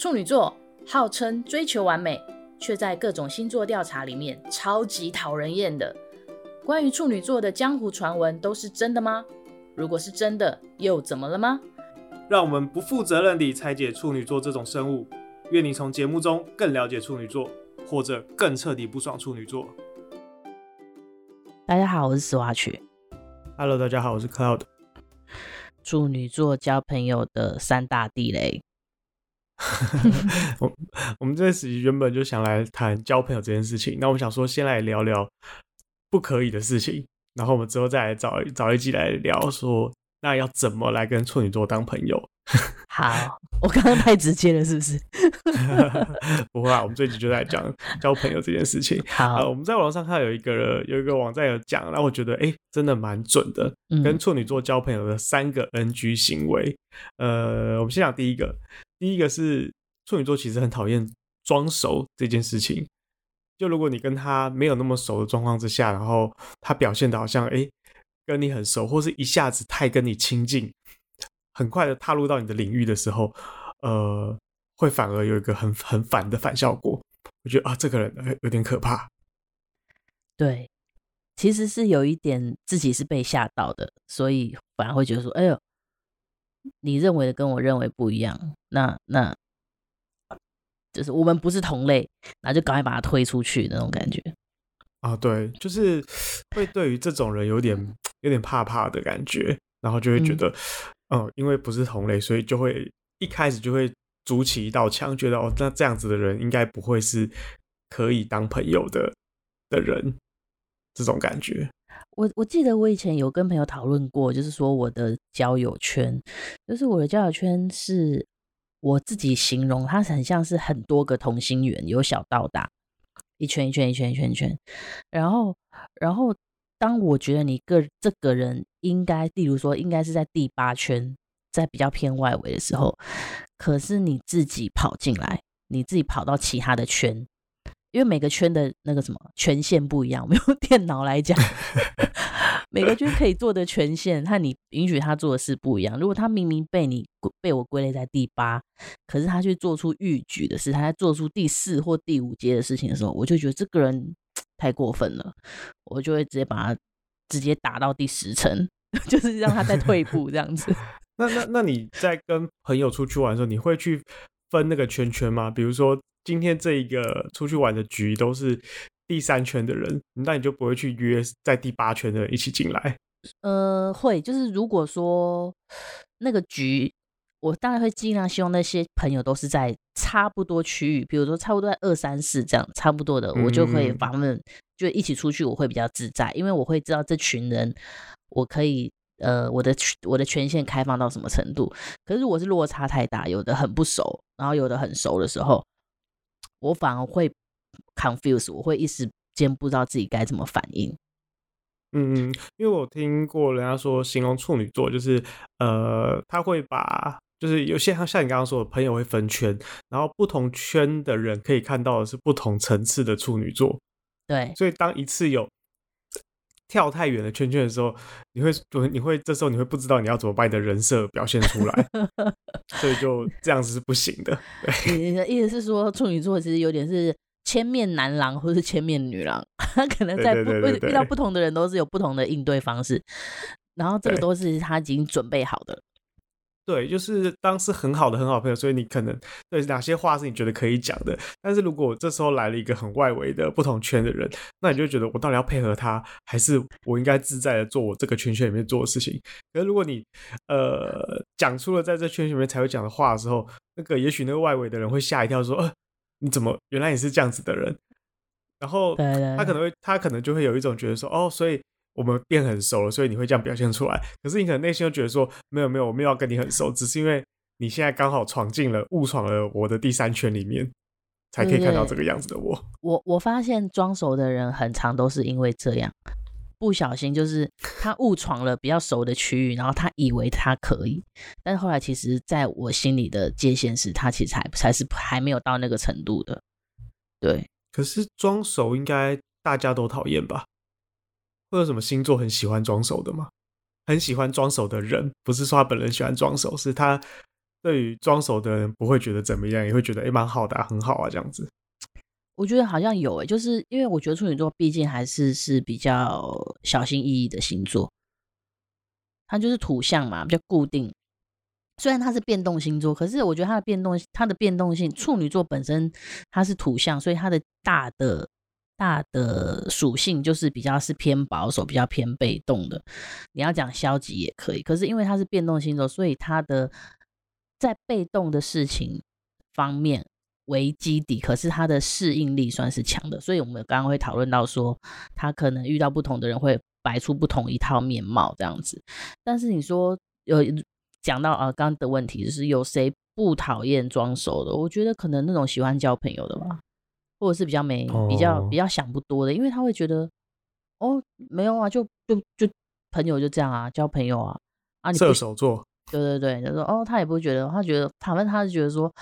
处女座号称追求完美，却在各种星座调查里面超级讨人厌的。关于处女座的江湖传闻都是真的吗？如果是真的，又怎么了吗？让我们不负责任地拆解处女座这种生物。愿你从节目中更了解处女座，或者更彻底不爽处女座。大家好，我是史瓦曲。Hello，大家好，我是 Cloud。处女座交朋友的三大地雷。我我们这时原本就想来谈交朋友这件事情，那我们想说先来聊聊不可以的事情，然后我们之后再来找找一集来聊说，那要怎么来跟处女座当朋友？好，我刚刚太直接了，是不是？不会啊，我们这集就在讲交朋友这件事情。好，呃，我们在网上看到有一个有一个网站有讲，然后我觉得哎，真的蛮准的，嗯，跟处女座交朋友的三个 NG 行为。呃，我们先讲第一个，第一个是处女座其实很讨厌装熟这件事情。就如果你跟他没有那么熟的状况之下，然后他表现的好像哎跟你很熟，或是一下子太跟你亲近。很快的踏入到你的领域的时候，呃，会反而有一个很很反的反效果。我觉得啊，这个人有点可怕。对，其实是有一点自己是被吓到的，所以反而会觉得说：“哎呦，你认为的跟我认为不一样，那那就是我们不是同类，那就赶快把他推出去那种感觉。”啊，对，就是会对于这种人有点有点怕怕的感觉，然后就会觉得。嗯嗯，因为不是同类，所以就会一开始就会筑起一道墙，觉得哦，那这样子的人应该不会是可以当朋友的的人，这种感觉。我我记得我以前有跟朋友讨论过，就是说我的交友圈，就是我的交友圈是我自己形容，它很像是很多个同心圆，由小到大，一圈一圈一圈一圈一圈，然后然后。当我觉得你个这个人应该，例如说应该是在第八圈，在比较偏外围的时候，可是你自己跑进来，你自己跑到其他的圈，因为每个圈的那个什么权限不一样，我们 用电脑来讲，每个圈可以做的权限和你允许他做的事不一样。如果他明明被你被我归类在第八，可是他去做出逾矩的事，他在做出第四或第五阶的事情的时候，我就觉得这个人。太过分了，我就会直接把他直接打到第十层，就是让他再退步这样子。那那那你在跟朋友出去玩的时候，你会去分那个圈圈吗？比如说今天这一个出去玩的局都是第三圈的人，那你就不会去约在第八圈的人一起进来？呃，会，就是如果说那个局。我当然会尽量希望那些朋友都是在差不多区域，比如说差不多在二三四这样差不多的，我就会把他们就一起出去，我会比较自在，因为我会知道这群人，我可以呃我的我的权限开放到什么程度。可是如果是落差太大，有的很不熟，然后有的很熟的时候，我反而会 confuse，我会一时间不知道自己该怎么反应。嗯嗯，因为我听过人家说形容处女座就是呃他会把。就是有些像像你刚刚说的，朋友会分圈，然后不同圈的人可以看到的是不同层次的处女座。对，所以当一次有跳太远的圈圈的时候，你会你会这时候你会不知道你要怎么把你的人设表现出来，所以就这样子是不行的。对，你的意思是说处女座其实有点是千面男郎或是千面女郎，他可能在不遇到不同的人都是有不同的应对方式，然后这个都是他已经准备好的。对，就是当是很好的很好的朋友，所以你可能对哪些话是你觉得可以讲的。但是如果这时候来了一个很外围的不同圈的人，那你就觉得我到底要配合他，还是我应该自在的做我这个圈圈里面做的事情？可是如果你呃讲出了在这圈圈里面才会讲的话的时候，那个也许那个外围的人会吓一跳，说：“呃，你怎么原来你是这样子的人？”然后他可能会他可能就会有一种觉得说：“哦，所以。”我们变很熟了，所以你会这样表现出来。可是你可能内心又觉得说，没有没有，我没有要跟你很熟，只是因为你现在刚好闯进了、误闯了我的第三圈里面，才可以看到这个样子的我。我我发现装熟的人很常都是因为这样，不小心就是他误闯了比较熟的区域，然后他以为他可以，但是后来其实在我心里的界限是他其实还才是还没有到那个程度的。对，可是装熟应该大家都讨厌吧？会有什么星座很喜欢装熟的吗？很喜欢装熟的人，不是说他本人喜欢装熟，是他对于装熟的人不会觉得怎么样，也会觉得哎蛮好的、啊，很好啊这样子。我觉得好像有诶、就是因为我觉得处女座毕竟还是是比较小心翼翼的星座，它就是土象嘛，比较固定。虽然它是变动星座，可是我觉得它的变动，它的变动性，处女座本身它是土象，所以它的大的大的属性就是比较是偏保守，比较偏被动的。你要讲消极也可以，可是因为它是变动星座，所以它的在被动的事情方面为基底，可是它的适应力算是强的。所以我们刚刚会讨论到说，他可能遇到不同的人会摆出不同一套面貌这样子。但是你说有。讲到啊，刚刚的问题就是有谁不讨厌装熟的？我觉得可能那种喜欢交朋友的吧，或者是比较没、比较比较想不多的，因为他会觉得哦，没有啊，就就就朋友就这样啊，交朋友啊啊，你射手座，对对对，他说哦，他也不会觉得，他觉得反正他是觉得说。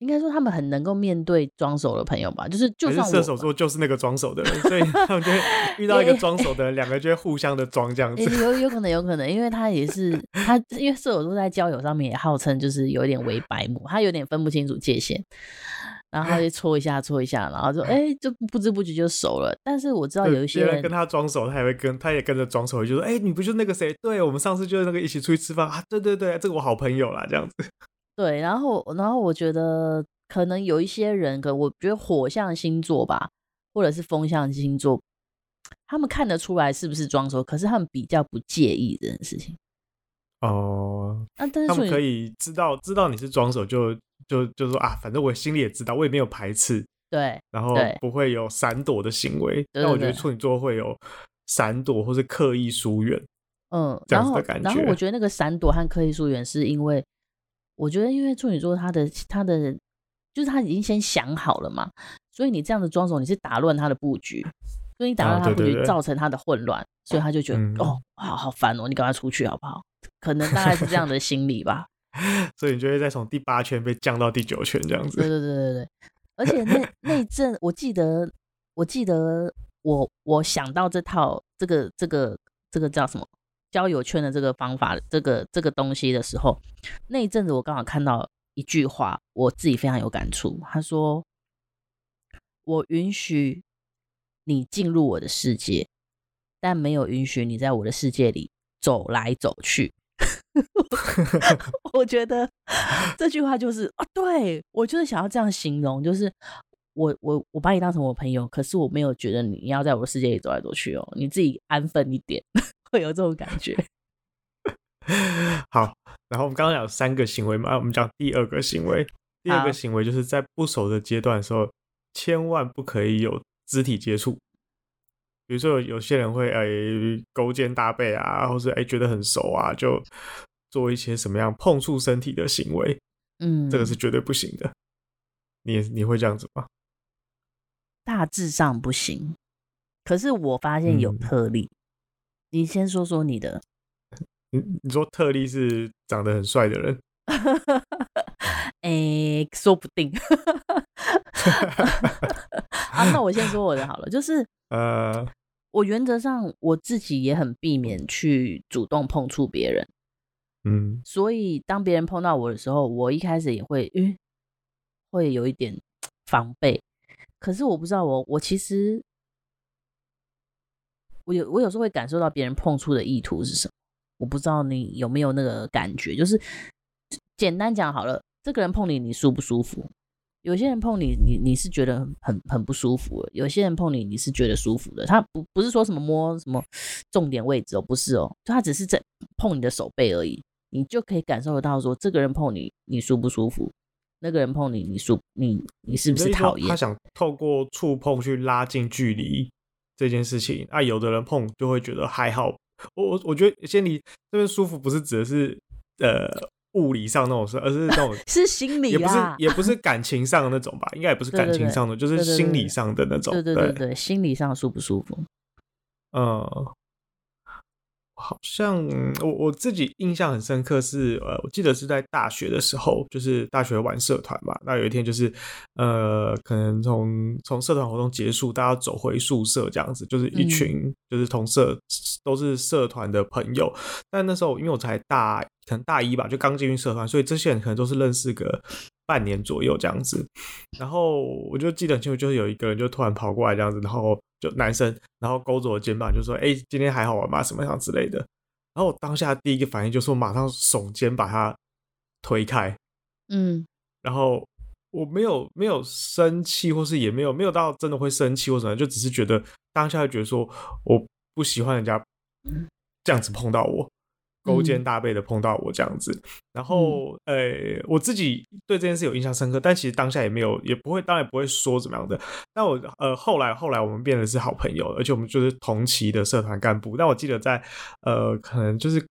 应该说他们很能够面对装手的朋友吧，就是就算射手座就是那个装手的人，所以他们就会 遇到一个装手的人，两个就会互相的装这样子。有有可能有可能，因为他也是他，因为射手座在交友上面也号称就是有点为白目，他有点分不清楚界限，然后就搓一下搓一下，然后就哎、欸、就不知不觉就熟了。但是我知道有一些人，跟他装熟，他也会跟他也跟着装熟，就说哎、欸、你不就那个谁？对，我们上次就是那个一起出去吃饭啊，对对对，这个我好朋友啦这样子。对，然后然后我觉得。可能有一些人，可我觉得火象星座吧，或者是风象星座，他们看得出来是不是装熟，可是他们比较不介意这件事情。哦，那、啊、但是他们可以知道知道你是装熟，就就就说啊，反正我心里也知道，我也没有排斥，对，然后不会有闪躲的行为。对，但我觉得处女座会有闪躲或是刻意疏远，嗯，这样子的感觉。然后，然后我觉得那个闪躲和刻意疏远，是因为我觉得因为处女座他的他的。就是他已经先想好了嘛，所以你这样的装手，你是打乱他的布局，所以你打乱他的布局，造成他的混乱，所以他就觉得、嗯、哦，好好烦哦，你赶快出去好不好？可能大概是这样的心理吧。所以你就会再从第八圈被降到第九圈这样子。对对对对对，而且那那阵我记得，我记得我我想到这套这个这个这个叫什么交友圈的这个方法，这个这个东西的时候，那一阵子我刚好看到。一句话，我自己非常有感触。他说：“我允许你进入我的世界，但没有允许你在我的世界里走来走去。” 我觉得这句话就是啊，对，我就是想要这样形容，就是我我我把你当成我朋友，可是我没有觉得你要在我的世界里走来走去哦，你自己安分一点，会有这种感觉。好，然后我们刚刚讲三个行为嘛，我们讲第二个行为。第二个行为就是在不熟的阶段的时候，千万不可以有肢体接触。比如说有有些人会哎勾肩搭背啊，或是哎觉得很熟啊，就做一些什么样碰触身体的行为。嗯，这个是绝对不行的。你你会这样子吗？大致上不行，可是我发现有特例。嗯，你先说说你的。你你说特例是长得很帅的人？哎、欸，说不定。啊，那我先说我的好了，就是 呃，我原则上我自己也很避免去主动碰触别人，嗯，所以当别人碰到我的时候，我一开始也会，嗯，会有一点防备。可是我不知道我，我我其实我有我有时候会感受到别人碰触的意图是什么。我不知道你有没有那个感觉，就是简单讲好了，这个人碰你，你舒不舒服？有些人碰你，你你是觉得很很不舒服；有些人碰你，你是觉得舒服的。他不不是说什么摸什么重点位置哦，不是哦，就他只是在碰你的手背而已，你就可以感受得到说，这个人碰你，你舒不舒服？那个人碰你，你舒你你是不是讨厌？他想透过触碰去拉近距离这件事情啊，有的人碰就会觉得还好。我我我觉得先你这边舒服不是指的是呃物理上那种事，而是那种 是心理，也不是也不是感情上的那种吧？应该也不是感情上的，就是心理上的那种。对对对对，心理上舒不舒服？嗯，好像我我自己印象很深刻是呃，我记得是在大学的时候，就是大学玩社团嘛。那有一天就是呃，可能从从社团活动结束，大家走回宿舍这样子，就是一群就是同社。都是社团的朋友，但那时候因为我才大，可能大一吧，就刚进入社团，所以这些人可能都是认识个半年左右这样子。然后我就记得很清楚，就是有一个人就突然跑过来这样子，然后就男生，然后勾着我肩膀就说：“哎、欸，今天还好玩吗？什么样之类的。”然后我当下第一个反应就是我马上耸肩把他推开，嗯，然后。我没有没有生气，或是也没有没有到真的会生气或什么，就只是觉得当下就觉得说我不喜欢人家这样子碰到我，勾肩搭背的碰到我这样子。然后，呃、我自己对这件事有印象深刻，但其实当下也没有，也不会，当然也不会说怎么样的。但我呃后来后来我们变得是好朋友，而且我们就是同期的社团干部。但我记得在呃可能就是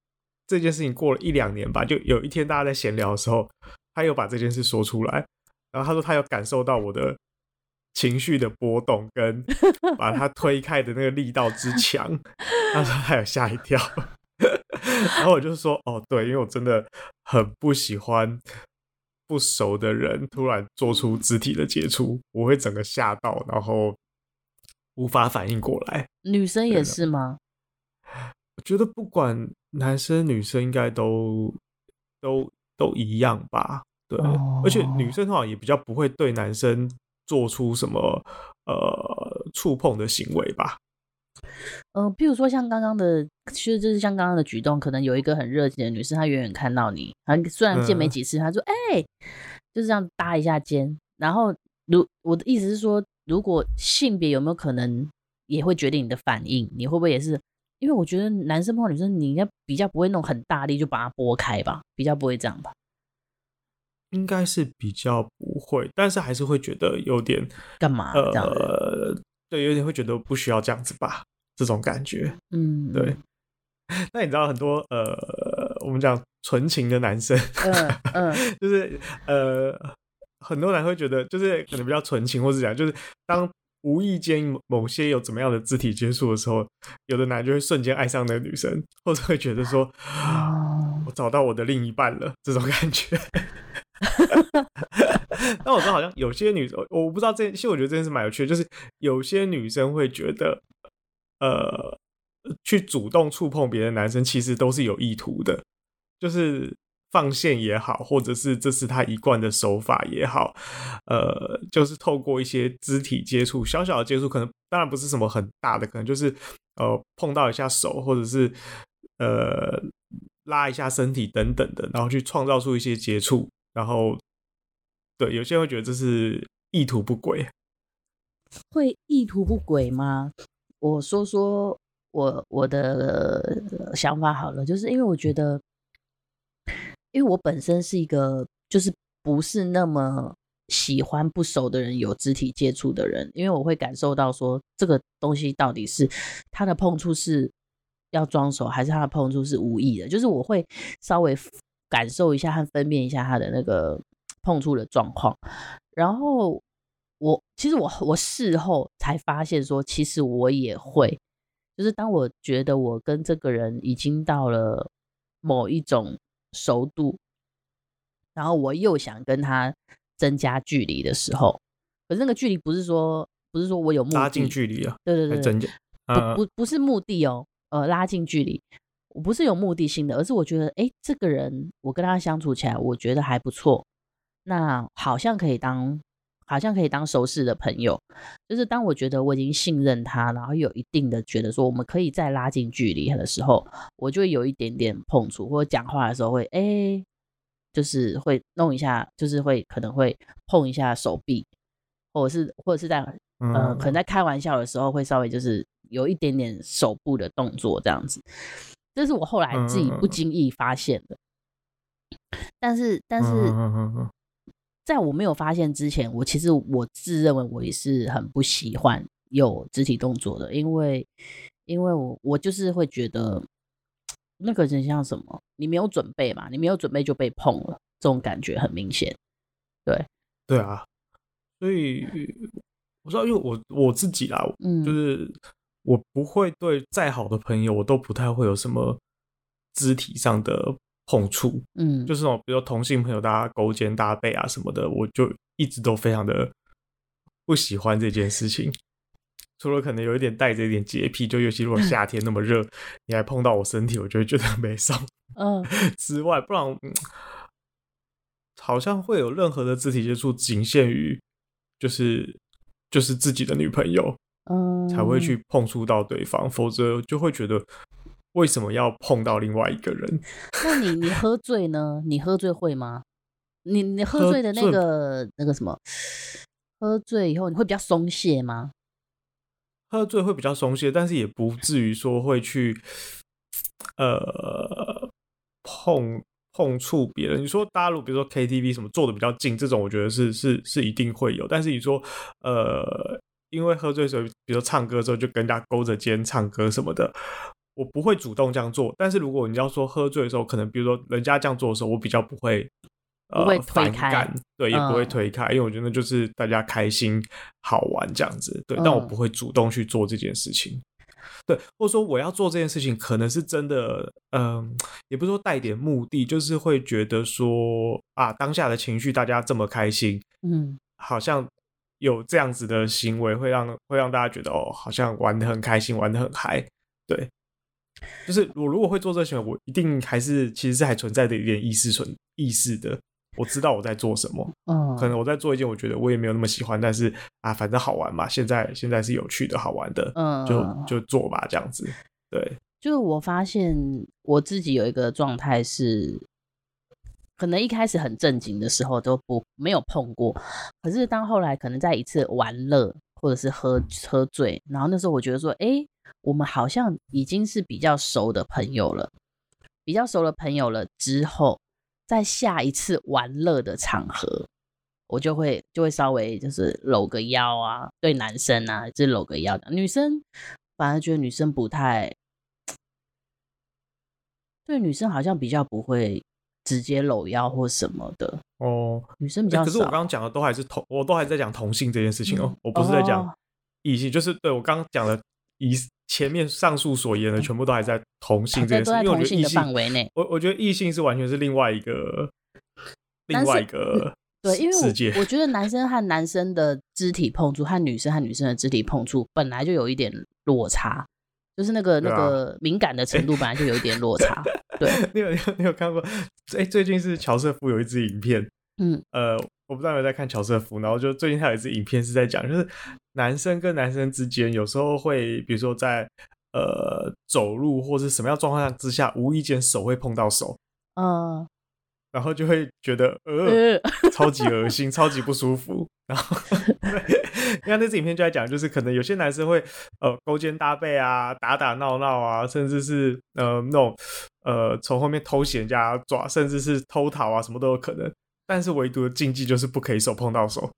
这件事情过了一两年吧，就有一天大家在闲聊的时候，他又把这件事说出来。然后他说他有感受到我的情绪的波动，跟 把他推开的那个力道之强，他说他有吓一跳。然后我就说哦，对，因为我真的很不喜欢不熟的人突然做出肢体的接触，我会整个吓到，然后无法反应过来。女生也是吗？我觉得不管男生女生应该都都都一样吧。对，而且女生的话也比较不会对男生做出什么呃触碰的行为吧。呃，譬如说像刚刚的，其实就是像刚刚的举动，可能有一个很热情的女生，她远远看到你，她虽然见没几次，她说：“哎、就是这样搭一下肩。”然后，如我的意思是说，如果性别有没有可能也会决定你的反应？你会不会也是？因为我觉得男生碰女生，你应该比较不会那种很大力就把它拨开吧，比较不会这样吧。应该是比较不会，但是还是会觉得有点干嘛？呃，对，有点会觉得不需要这样子吧，这种感觉。嗯，对。那你知道很多呃，我们讲纯情的男生，嗯嗯，就是呃，很多男会觉得，就是可能比较纯情，或是讲，就是当无意间某些有怎么样的肢体接触的时候，有的男就会瞬间爱上那个女生，或者会觉得说，哦，我找到我的另一半了，这种感觉。但我说好像有些女生，我不知道这，其实我觉得这件事蛮有趣的，就是有些女生会觉得，呃，去主动触碰别的男生，其实都是有意图的，就是放线也好，或者是这是他一贯的手法也好，呃，就是透过一些肢体接触，小小的接触，可能当然不是什么很大的，可能就是呃碰到一下手，或者是呃拉一下身体等等的，然后去创造出一些接触。然后，对，有些人会觉得这是意图不轨，会意图不轨吗？我说说我我的想法好了，就是因为我觉得，因为我本身是一个就是不是那么喜欢不熟的人有肢体接触的人，因为我会感受到说这个东西到底是他的碰触是要装熟，还是他的碰触是无意的，就是我会稍微。感受一下和分辨一下他的那个碰触的状况，然后我其实我我事后才发现说，其实我也会，就是当我觉得我跟这个人已经到了某一种熟度，然后我又想跟他增加距离的时候，可是那个距离不是说不是说我有目的拉近距离啊，对对对，增加，不不不是目的哦，呃，拉近距离。我不是有目的性的，而是我觉得，哎、欸，这个人我跟他相处起来，我觉得还不错，那好像可以当，好像可以当熟识的朋友。就是当我觉得我已经信任他，然后有一定的觉得说我们可以再拉近距离的时候，我就会有一点点碰触，或者讲话的时候会，哎、欸，就是会弄一下，就是会可能会碰一下手臂，或者是或者是在呃，可能在开玩笑的时候会稍微就是有一点点手部的动作这样子。这是我后来自己不经意发现的，但是但是，在我没有发现之前，我其实我自认为我也是很不喜欢有肢体动作的，因为因为我我就是会觉得那个人像什么，你没有准备嘛，你没有准备就被碰了，这种感觉很明显。对对啊，所以我知道，因为我我自己啦，嗯，就是。我不会对再好的朋友，我都不太会有什么肢体上的碰触，嗯，就是那种比如同性朋友，大家勾肩搭背啊什么的，我就一直都非常的不喜欢这件事情。除了可能有一点带着一点洁癖，就尤其如果夏天那么热，你还碰到我身体，我就会觉得没爽。嗯，之外，不然、嗯、好像会有任何的肢体接触，仅限于就是就是自己的女朋友，嗯，才会去碰触到对方，否则就会觉得。为什么要碰到另外一个人？那你你喝醉呢？你喝醉会吗？你你喝醉的那个那个什么？喝醉以后你会比较松懈吗？喝醉会比较松懈，但是也不至于说会去呃碰碰触别人。你说大陆比如说 KTV 什么坐的比较近，这种我觉得是是是一定会有。但是你说呃，因为喝醉的时候，比如说唱歌的时候就跟人家勾着肩唱歌什么的。我不会主动这样做，但是如果你要说喝醉的时候，可能比如说人家这样做的时候，我比较不会，呃，反感，对，也不会推开，嗯，因为我觉得就是大家开心好玩这样子，对，但我不会主动去做这件事情，对，或者说我要做这件事情，可能是真的，嗯，也不是说带点目的，就是会觉得说啊，当下的情绪大家这么开心，嗯，好像有这样子的行为会让会让大家觉得哦，好像玩的很开心，玩的很嗨，对。就是我如果会做这些我一定还是其实是还存在的一点意识存意识的。我知道我在做什么，嗯，可能我在做一件我觉得我也没有那么喜欢，但是啊，反正好玩嘛，现在现在是有趣的好玩的，嗯，就就做吧，这样子。对，就是我发现我自己有一个状态是，可能一开始很正经的时候都不没有碰过，可是当后来可能在一次玩乐或者是喝喝醉，然后那时候我觉得说，哎、欸。我们好像已经是比较熟的朋友了，比较熟的朋友了之后，在下一次玩乐的场合，我就会就会稍微就是搂个腰啊，对男生啊，就是搂个腰的。女生反而觉得女生不太，对女生好像比较不会直接搂腰或什么的哦。女生比较少，可是我刚刚讲的都还是同，我都还在讲同性这件事情哦，嗯、我不是在讲异性，哦、就是对我刚刚讲的异。前面上述所言的全部都还在同性这件事，因为我觉得异性范围内，我我觉得异性是完全是另外一个另外一个 对，因为我我觉得男生和男生的肢体碰触和女生和女生的肢体碰触本来就有一点落差，就是那个那个敏感的程度本来就有一点落差。对，你有你有你有看过？哎，最近是乔瑟夫有一支影片，嗯呃。我不知道有没有在看乔瑟夫，然后就最近他有一支影片是在讲，就是男生跟男生之间有时候会，比如说在呃走路或是什么样状况之下，无意间手会碰到手，嗯，然后就会觉得呃超级恶心，超级不舒服。然后 你看那支影片就在讲，就是可能有些男生会呃勾肩搭背啊，打打闹闹啊，甚至是呃那种呃从后面偷袭人家抓，甚至是偷逃啊，什么都有可能。但是唯独的禁忌就是不可以手碰到手，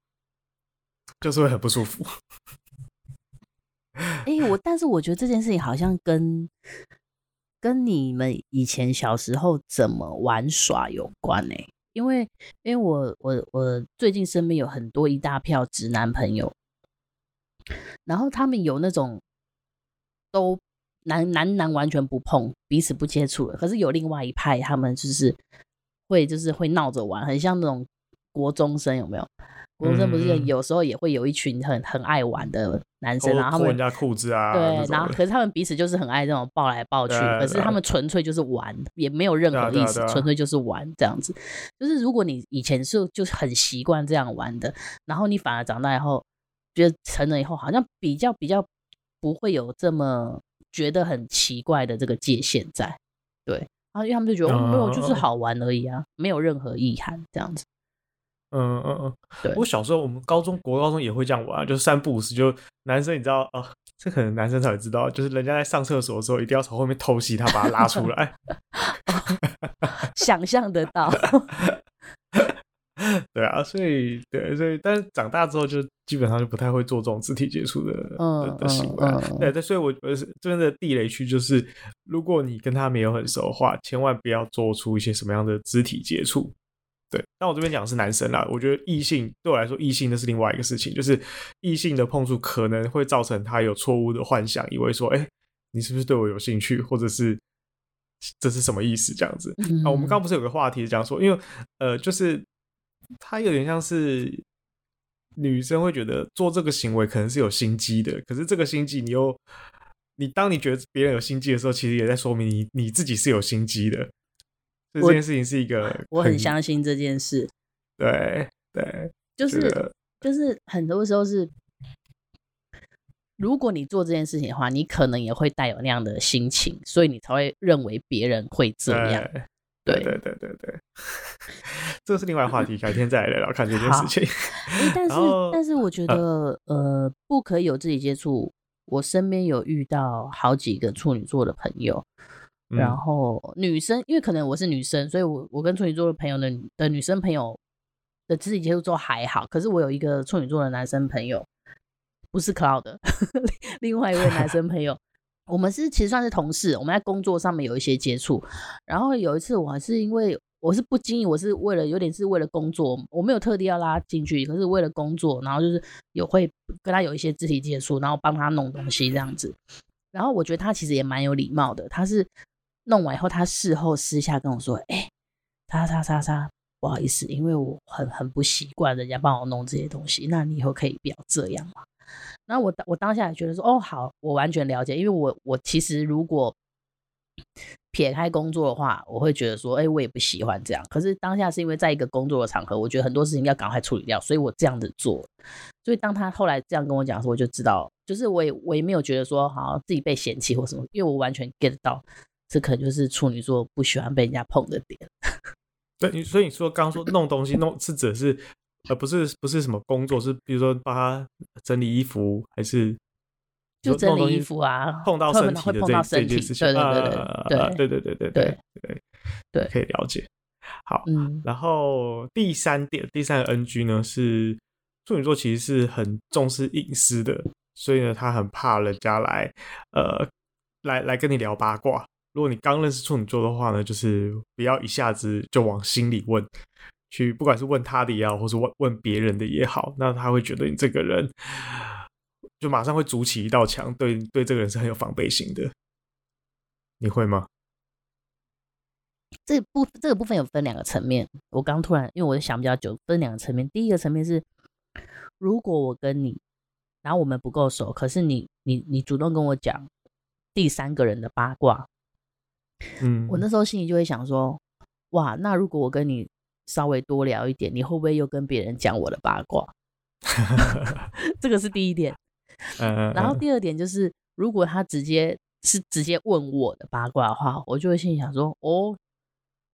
就是会很不舒服。哎、我但是我觉得这件事情好像跟跟你们以前小时候怎么玩耍有关呢、因为因为我我我最近身边有很多一大票直男朋友，然后他们有那种都男男男完全不碰，彼此不接触了，可是有另外一派，他们就是。会就是会闹着玩，很像那种国中生，有没有？国中生不是有时候也会有一群很很爱玩的男生，然后他们人家裤子啊，对，然后可是他们彼此就是很爱这种抱来抱去，可是他们纯粹就是玩，也没有任何意思，纯粹就是玩这样子。就是如果你以前是就是很习惯这样玩的，然后你反而长大以后，觉得成人以后好像比较比较不会有这么觉得很奇怪的这个界限在，对。啊，因为他们就觉得，哦，没有，就是好玩而已啊，没有任何意涵这样子。嗯嗯嗯，对。我小时候，我们高中国高中也会这样玩，就是三不五时就男生，你知道啊，这可能男生才会知道，就是人家在上厕所的时候，一定要从后面偷袭他，把他拉出来。想象得到。对啊，所以对，所以但是长大之后就基本上就不太会做这种肢体接触的、嗯、的行为。对 对，所以我我是这边的地雷区就是，如果你跟他没有很熟的话，千万不要做出一些什么样的肢体接触。对，但我这边讲的是男生啦，我觉得异性对我来说，异性那是另外一个事情，就是异性的碰触可能会造成他有错误的幻想，以为说，哎，你是不是对我有兴趣，或者是这是什么意思这样子？嗯、啊，我们刚刚不是有个话题讲说，因为呃，就是。它有点像是女生会觉得做这个行为可能是有心机的，可是这个心机你又，你当你觉得别人有心机的时候，其实也在说明你你自己是有心机的。这件事情是一个很，我很相信这件事。对对，就是就是很多时候是，如果你做这件事情的话，你可能也会带有那样的心情，所以你才会认为别人会这样。对对对对对，这是另外话题，改天再来聊聊看这件事情。欸、但 是但是我觉得呃，呃，不可以有肢体接触。我身边有遇到好几个处女座的朋友，嗯、然后女生，因为可能我是女生，所以我我跟处女座的朋友的的女生朋友的肢体接触都还好。可是我有一个处女座的男生朋友，不是 Cloud 的，另外一位男生朋友。我们是其实算是同事，我们在工作上面有一些接触。然后有一次，我是因为我是不经意，我是为了有点是为了工作，我没有特地要拉进去，可是为了工作，然后就是有会跟他有一些肢体接触，然后帮他弄东西这样子。然后我觉得他其实也蛮有礼貌的，他是弄完以后，他事后私下跟我说：“哎，他他他他，不好意思，因为我很很不习惯人家帮我弄这些东西，那你以后可以不要这样嘛。”然后我当我当下也觉得说，哦，好，我完全了解，因为我我其实如果撇开工作的话，我会觉得说，哎，我也不喜欢这样。可是当下是因为在一个工作的场合，我觉得很多事情要赶快处理掉，所以我这样子做。所以当他后来这样跟我讲的时候，我就知道，就是我也我也没有觉得说，好像自己被嫌弃或什么，因为我完全 get 到，这可能就是处女座不喜欢被人家碰的点。对，所以你说刚说弄东西弄是指是。而不是不是什么工作，是比如说帮他整理衣服，还是就整理衣服啊？碰到身体的这这件事情，对对对对对对对对对对，可以了解。好，嗯，然后第三点，第三个 NG 呢是处女座其实是很重视隐私的，所以呢他很怕人家来呃来来跟你聊八卦。如果你刚认识处女座的话呢，就是不要一下子就往心里问。去，不管是问他的也好，或是问问别人的也好，那他会觉得你这个人就马上会筑起一道墙，对对，这个人是很有防备心的。你会吗？这部这个部分有分两个层面。我刚突然，因为我想比较久，分两个层面。第一个层面是，如果我跟你，然后我们不够熟，可是你你你主动跟我讲第三个人的八卦，嗯，我那时候心里就会想说，哇，那如果我跟你。稍微多聊一点，你会不会又跟别人讲我的八卦？这个是第一点。然后第二点就是，如果他直接是直接问我的八卦的话，我就会心里想说：哦，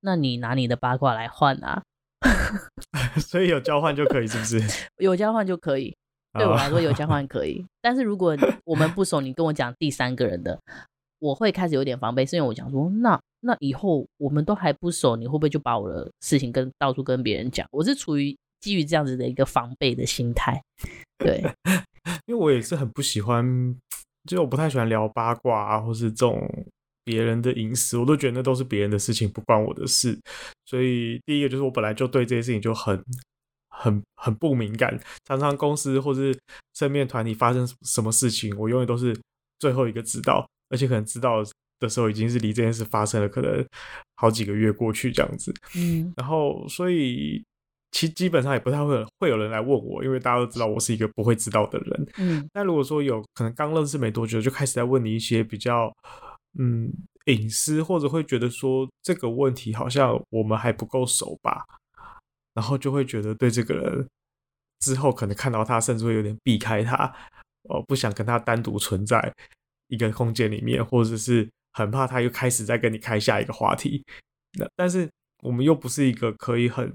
那你拿你的八卦来换啊？所以有交换就可以，是不是？有交换就可以，对我来说有交换可以。但是如果我们不熟，你跟我讲第三个人的，我会开始有点防备，是因为我想说那。那以后我们都还不熟，你会不会就把我的事情跟到处跟别人讲？我是处于基于这样子的一个防备的心态，对，因为我也是很不喜欢，就我不太喜欢聊八卦啊，或是这种别人的隐私，我都觉得那都是别人的事情，不关我的事。所以第一个就是我本来就对这些事情就很、很、很不敏感，常常公司或是身边团体发生什么事情，我永远都是最后一个知道，而且可能知道。的时候已经是离这件事发生了，可能好几个月过去这样子。嗯，然后所以其基本上也不太会会有人来问我，因为大家都知道我是一个不会知道的人。嗯，但如果说有可能刚认识没多久就开始在问你一些比较嗯隐私，或者会觉得说这个问题好像我们还不够熟吧，然后就会觉得对这个人之后可能看到他，甚至会有点避开他，哦，不想跟他单独存在一个空间里面，或者是。很怕他又开始再跟你开下一个话题，那但是我们又不是一个可以很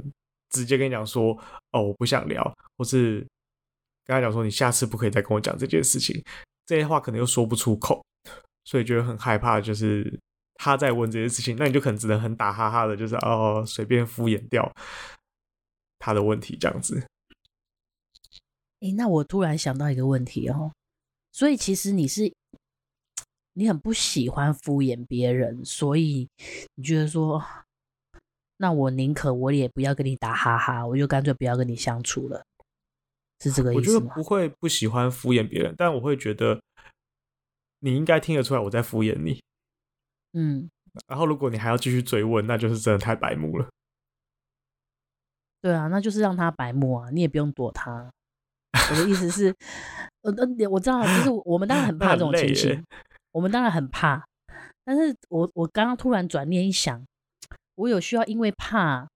直接跟你讲说，哦，我不想聊，或是跟他讲说，你下次不可以再跟我讲这件事情，这些话可能又说不出口，所以觉得很害怕，就是他在问这些事情，那你就可能只能很打哈哈的，就是哦，随便敷衍掉他的问题这样子。诶、那我突然想到一个问题哦，所以其实你是。你很不喜欢敷衍别人，所以你觉得说，那我宁可我也不要跟你打哈哈，我就干脆不要跟你相处了，是这个意思吗？我觉得不会不喜欢敷衍别人，但我会觉得你应该听得出来我在敷衍你。嗯，然后如果你还要继续追问，那就是真的太白目了。对啊，那就是让他白目啊，你也不用躲他。我的意思是，呃呃，我知道，就是我们当然很怕这种情形，我们当然很怕。但是我我刚刚突然转念一想，我有需要因为怕，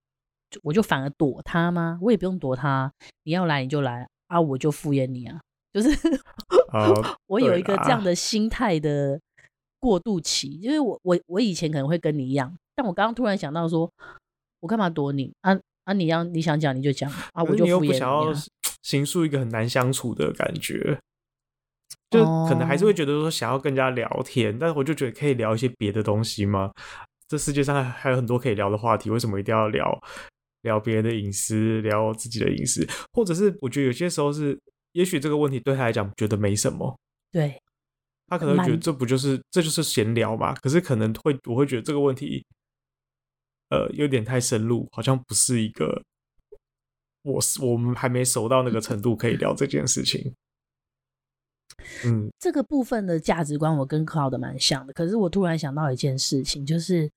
我就反而躲他吗？我也不用躲他，你要来你就来啊，我就敷衍你啊，就是、uh, 我有一个这样的心态的过渡期，就是我我我以前可能会跟你一样，但我刚刚突然想到说，我干嘛躲你啊啊？你要你想讲你就讲啊，我就敷衍你、啊。你想要 形塑一个很难相处的感觉。就可能还是会觉得说想要跟人家聊天，oh. 但是我就觉得可以聊一些别的东西吗？这世界上还有很多可以聊的话题，为什么一定要聊聊别人的隐私，聊自己的隐私？或者是我觉得有些时候是，也许这个问题对他来讲觉得没什么，对，他可能觉得这不就是这就是闲聊嘛？可是可能会我会觉得这个问题，呃，有点太深入，好像不是一个我我们还没熟到那个程度可以聊这件事情。嗯，这个部分的价值观我跟 Cloud 蛮像的，可是我突然想到一件事情，就是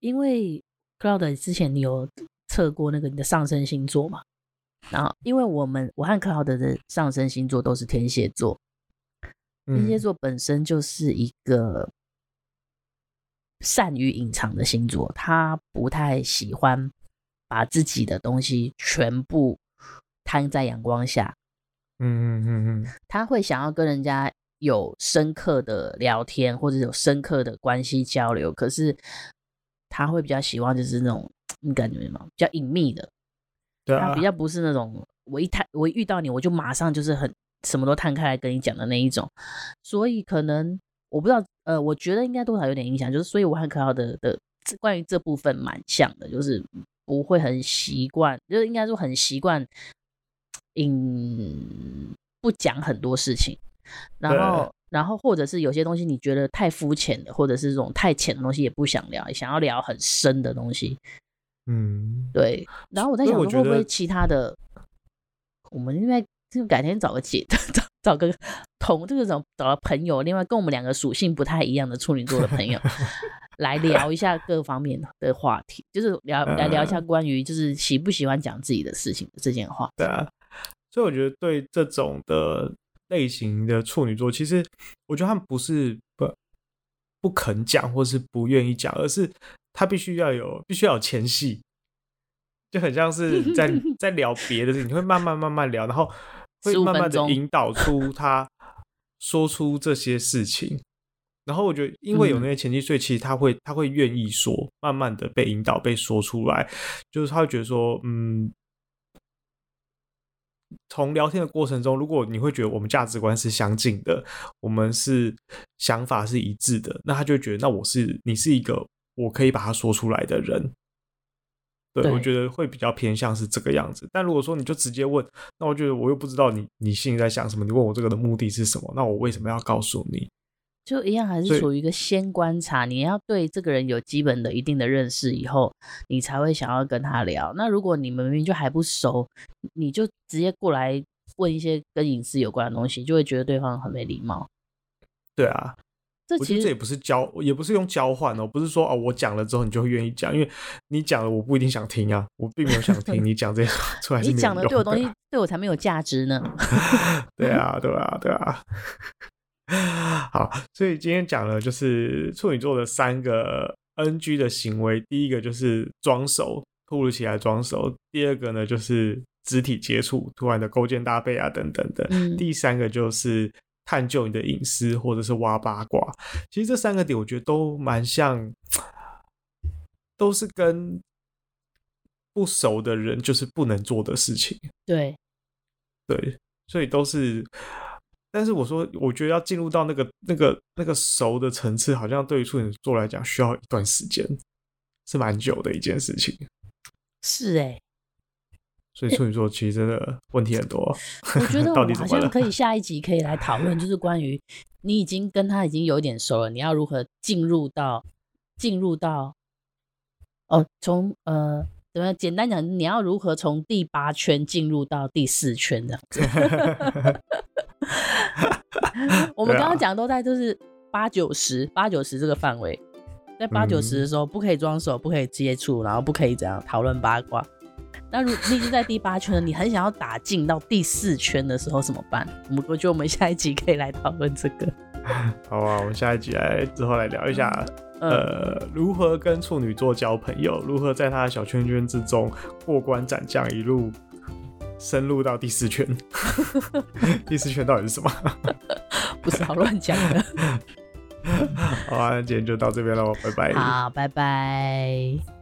因为 Cloud 之前你有测过那个你的上升星座嘛？然后因为我们我和 Cloud 的上升星座都是天蝎座，天蝎座本身就是一个善于隐藏的星座，他不太喜欢把自己的东西全部摊在阳光下。嗯嗯嗯嗯，他会想要跟人家有深刻的聊天，或者有深刻的关系交流，可是他会比较喜欢就是那种你感觉吗？比较隐秘的，对啊，他比较不是那种我一探我一遇到你我就马上就是很什么都摊开来跟你讲的那一种，所以可能我不知道，呃，我觉得应该多少有点影响，就是所以我和可好的的关于这部分蛮像的，就是不会很习惯，就是应该说很习惯。嗯，不讲很多事情，然后，然后或者是有些东西你觉得太肤浅的，或者是这种太浅的东西也不想聊，想要聊很深的东西。嗯，对。然后我在想说，会不会其他的，我，我们应该就改天找个姐，找找个同这个找找个朋友，另外跟我们两个属性不太一样的处女座的朋友。来聊一下各方面的话题，就是聊来聊一下关于就是喜不喜欢讲自己的事情的这件话。对啊，所以我觉得对这种的类型的处女座，其实我觉得他们不是不不肯讲，或是不愿意讲，而是他必须要有必须要有前戏，就很像是在 在聊别的事情，你会慢慢慢慢聊，然后会慢慢的引导出他说出这些事情。然后我觉得，因为有那些前期，所以其实他会他会愿意说，慢慢的被引导被说出来，就是他会觉得说，嗯，从聊天的过程中，如果你会觉得我们价值观是相近的，我们是想法是一致的，那他就觉得，那我是你是一个我可以把它说出来的人。对，对我觉得会比较偏向是这个样子。但如果说你就直接问，那我觉得我又不知道你你心里在想什么，你问我这个的目的是什么？那我为什么要告诉你？就一样，还是处于一个先观察。你要对这个人有基本的一定的认识以后，你才会想要跟他聊。那如果你们明明就还不熟，你就直接过来问一些跟隐私有关的东西，就会觉得对方很没礼貌。对啊，这其实这也不是交，也不是用交换哦，不是说哦，我讲了之后你就会愿意讲，因为你讲了我不一定想听啊，我并没有想 听你讲这些 出来。你讲的对我东西对我才没有价值呢。对啊，对啊，对啊。好，所以今天讲了就是处女座的三个 NG 的行为，第一个就是装熟，突如其来装熟；第二个呢就是肢体接触，突然的勾肩搭背啊等等的；嗯、第三个就是探究你的隐私或者是挖八卦。其实这三个点我觉得都蛮像，都是跟不熟的人就是不能做的事情。对，对，所以都是。但是我说，我觉得要进入到那个、那个、那个熟的层次，好像对于处女座来讲需要一段时间，是蛮久的一件事情。是哎、欸，所以处女座其实真的问题很多。我觉得 我们好像可以 下一集可以来讨论，就是关于你已经跟他已经有一点熟了，你要如何进入到进入到哦，从呃怎么简单讲，你要如何从第八圈进入到第四圈这样子。我们刚刚讲都在就是八九十八九十这个范围，在八九十的时候不可以装手，不可以接触，然后不可以怎样讨论八卦。那如你已经在第八圈了，你很想要打进到第四圈的时候怎么办？我们我觉得我们下一集可以来讨论这个。好啊，我们下一集来之后来聊一下，嗯、呃，如何跟处女座交朋友，如何在他的小圈圈之中过关斩将，一路深入到第四圈。第四圈到底是什么？不是好乱讲的。好啊，那今天就到这边喽，拜拜。好，拜拜。